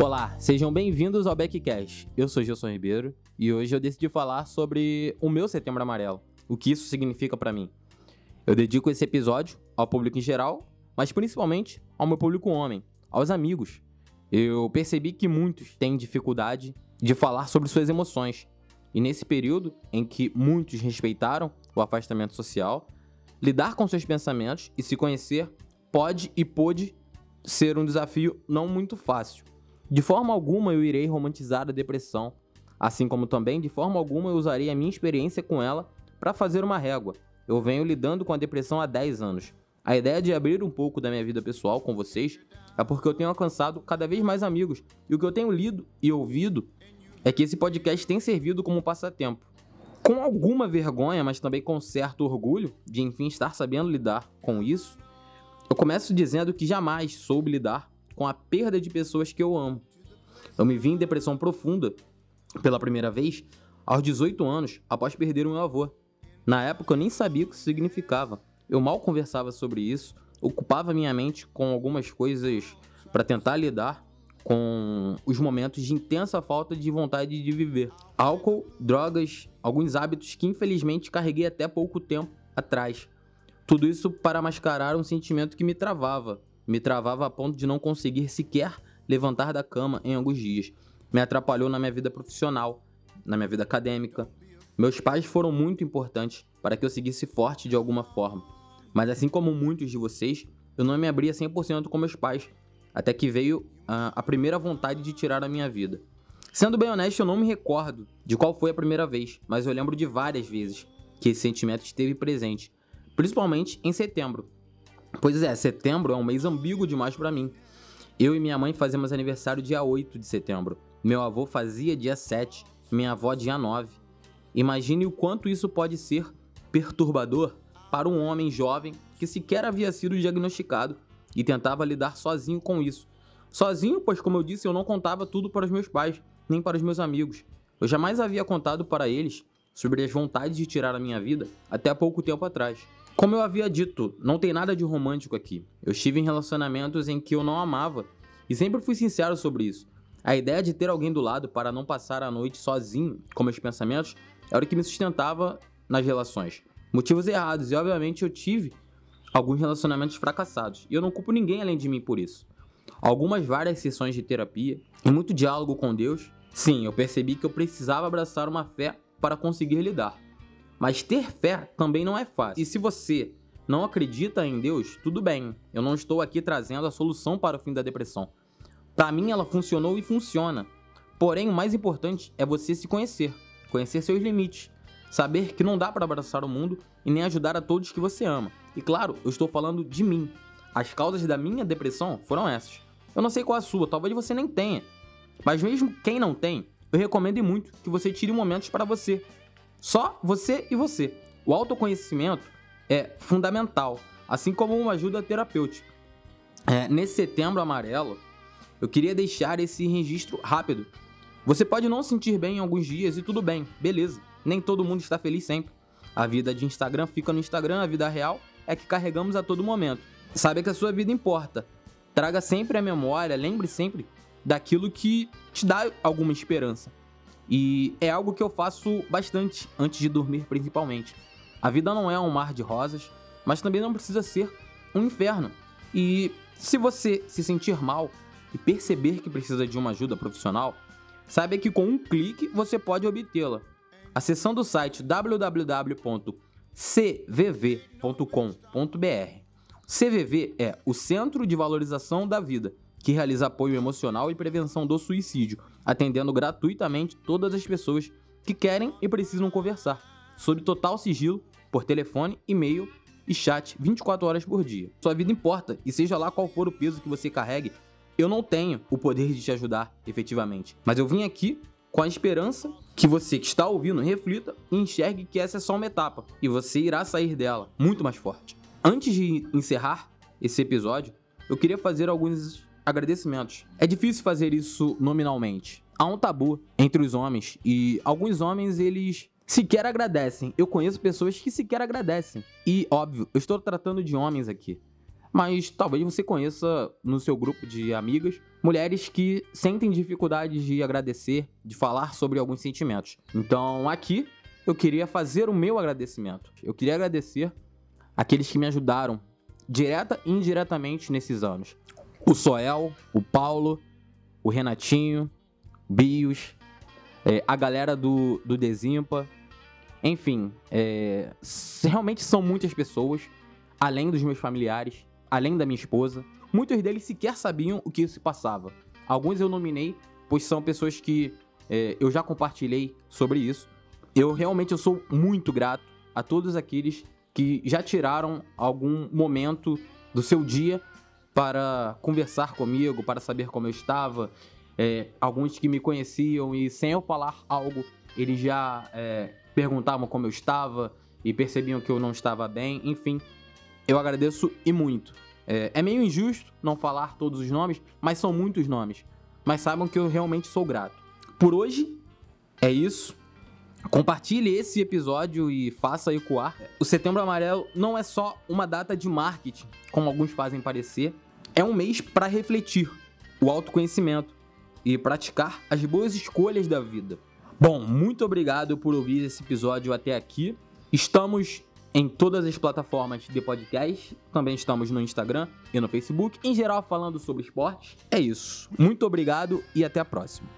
Olá, sejam bem-vindos ao Backcast. Eu sou Gilson Ribeiro e hoje eu decidi falar sobre o meu Setembro Amarelo, o que isso significa para mim. Eu dedico esse episódio ao público em geral, mas principalmente ao meu público homem, aos amigos. Eu percebi que muitos têm dificuldade de falar sobre suas emoções. E nesse período em que muitos respeitaram o afastamento social, lidar com seus pensamentos e se conhecer pode e pôde ser um desafio não muito fácil. De forma alguma eu irei romantizar a depressão, assim como também de forma alguma eu usarei a minha experiência com ela para fazer uma régua. Eu venho lidando com a depressão há 10 anos. A ideia de abrir um pouco da minha vida pessoal com vocês é porque eu tenho alcançado cada vez mais amigos e o que eu tenho lido e ouvido é que esse podcast tem servido como passatempo. Com alguma vergonha, mas também com certo orgulho de enfim estar sabendo lidar com isso, eu começo dizendo que jamais soube lidar com a perda de pessoas que eu amo. Eu me vi em depressão profunda pela primeira vez aos 18 anos após perder o meu avô. Na época eu nem sabia o que isso significava. Eu mal conversava sobre isso, ocupava minha mente com algumas coisas para tentar lidar com os momentos de intensa falta de vontade de viver. Álcool, drogas, alguns hábitos que infelizmente carreguei até pouco tempo atrás. Tudo isso para mascarar um sentimento que me travava. Me travava a ponto de não conseguir sequer levantar da cama em alguns dias. Me atrapalhou na minha vida profissional, na minha vida acadêmica. Meus pais foram muito importantes para que eu seguisse forte de alguma forma. Mas assim como muitos de vocês, eu não me abria 100% com meus pais, até que veio uh, a primeira vontade de tirar a minha vida. Sendo bem honesto, eu não me recordo de qual foi a primeira vez, mas eu lembro de várias vezes que esse sentimento esteve presente principalmente em setembro. Pois é, setembro é um mês ambíguo demais para mim. Eu e minha mãe fazemos aniversário dia 8 de setembro. Meu avô fazia dia 7, minha avó dia 9. Imagine o quanto isso pode ser perturbador para um homem jovem que sequer havia sido diagnosticado e tentava lidar sozinho com isso. Sozinho, pois, como eu disse, eu não contava tudo para os meus pais, nem para os meus amigos. Eu jamais havia contado para eles sobre as vontades de tirar a minha vida até pouco tempo atrás. Como eu havia dito, não tem nada de romântico aqui. Eu estive em relacionamentos em que eu não amava e sempre fui sincero sobre isso. A ideia de ter alguém do lado para não passar a noite sozinho com meus pensamentos era o que me sustentava nas relações. Motivos errados, e obviamente eu tive alguns relacionamentos fracassados, e eu não culpo ninguém além de mim por isso. Algumas várias sessões de terapia e muito diálogo com Deus, sim, eu percebi que eu precisava abraçar uma fé para conseguir lidar. Mas ter fé também não é fácil. E se você não acredita em Deus, tudo bem. Eu não estou aqui trazendo a solução para o fim da depressão. Para mim, ela funcionou e funciona. Porém, o mais importante é você se conhecer, conhecer seus limites, saber que não dá para abraçar o mundo e nem ajudar a todos que você ama. E claro, eu estou falando de mim. As causas da minha depressão foram essas. Eu não sei qual é a sua, talvez você nem tenha. Mas mesmo quem não tem, eu recomendo muito que você tire momentos para você, só você e você. O autoconhecimento é fundamental, assim como uma ajuda terapêutica. É, nesse setembro amarelo, eu queria deixar esse registro rápido. Você pode não sentir bem em alguns dias e tudo bem, beleza. Nem todo mundo está feliz sempre. A vida de Instagram fica no Instagram, a vida real é que carregamos a todo momento. Saiba que a sua vida importa. Traga sempre a memória, lembre sempre daquilo que te dá alguma esperança. E é algo que eu faço bastante antes de dormir, principalmente. A vida não é um mar de rosas, mas também não precisa ser um inferno. E se você se sentir mal e perceber que precisa de uma ajuda profissional, saiba que com um clique você pode obtê-la. Acessando o site www.cvv.com.br. CVV é o Centro de Valorização da Vida que realiza apoio emocional e prevenção do suicídio, atendendo gratuitamente todas as pessoas que querem e precisam conversar, sob total sigilo, por telefone, e-mail e chat 24 horas por dia. Sua vida importa, e seja lá qual for o peso que você carregue, eu não tenho o poder de te ajudar efetivamente. Mas eu vim aqui com a esperança que você que está ouvindo reflita e enxergue que essa é só uma etapa e você irá sair dela muito mais forte. Antes de encerrar esse episódio, eu queria fazer alguns agradecimentos. É difícil fazer isso nominalmente. Há um tabu entre os homens e alguns homens eles sequer agradecem. Eu conheço pessoas que sequer agradecem. E óbvio, eu estou tratando de homens aqui. mas talvez você conheça no seu grupo de amigas mulheres que sentem dificuldades de agradecer, de falar sobre alguns sentimentos. Então, aqui eu queria fazer o meu agradecimento. Eu queria agradecer aqueles que me ajudaram direta e indiretamente nesses anos. O Soel, o Paulo, o Renatinho, Bios, é, a galera do, do Desimpa. Enfim, é, realmente são muitas pessoas, além dos meus familiares, além da minha esposa. Muitos deles sequer sabiam o que se passava. Alguns eu nominei, pois são pessoas que é, eu já compartilhei sobre isso. Eu realmente eu sou muito grato a todos aqueles que já tiraram algum momento do seu dia para conversar comigo, para saber como eu estava. É, alguns que me conheciam e sem eu falar algo, eles já é, perguntavam como eu estava e percebiam que eu não estava bem. Enfim, eu agradeço e muito. É, é meio injusto não falar todos os nomes, mas são muitos nomes. Mas saibam que eu realmente sou grato. Por hoje, é isso. Compartilhe esse episódio e faça ecoar. O Setembro Amarelo não é só uma data de marketing, como alguns fazem parecer. É um mês para refletir, o autoconhecimento e praticar as boas escolhas da vida. Bom, muito obrigado por ouvir esse episódio até aqui. Estamos em todas as plataformas de podcast, também estamos no Instagram e no Facebook, em geral falando sobre esporte. É isso. Muito obrigado e até a próxima.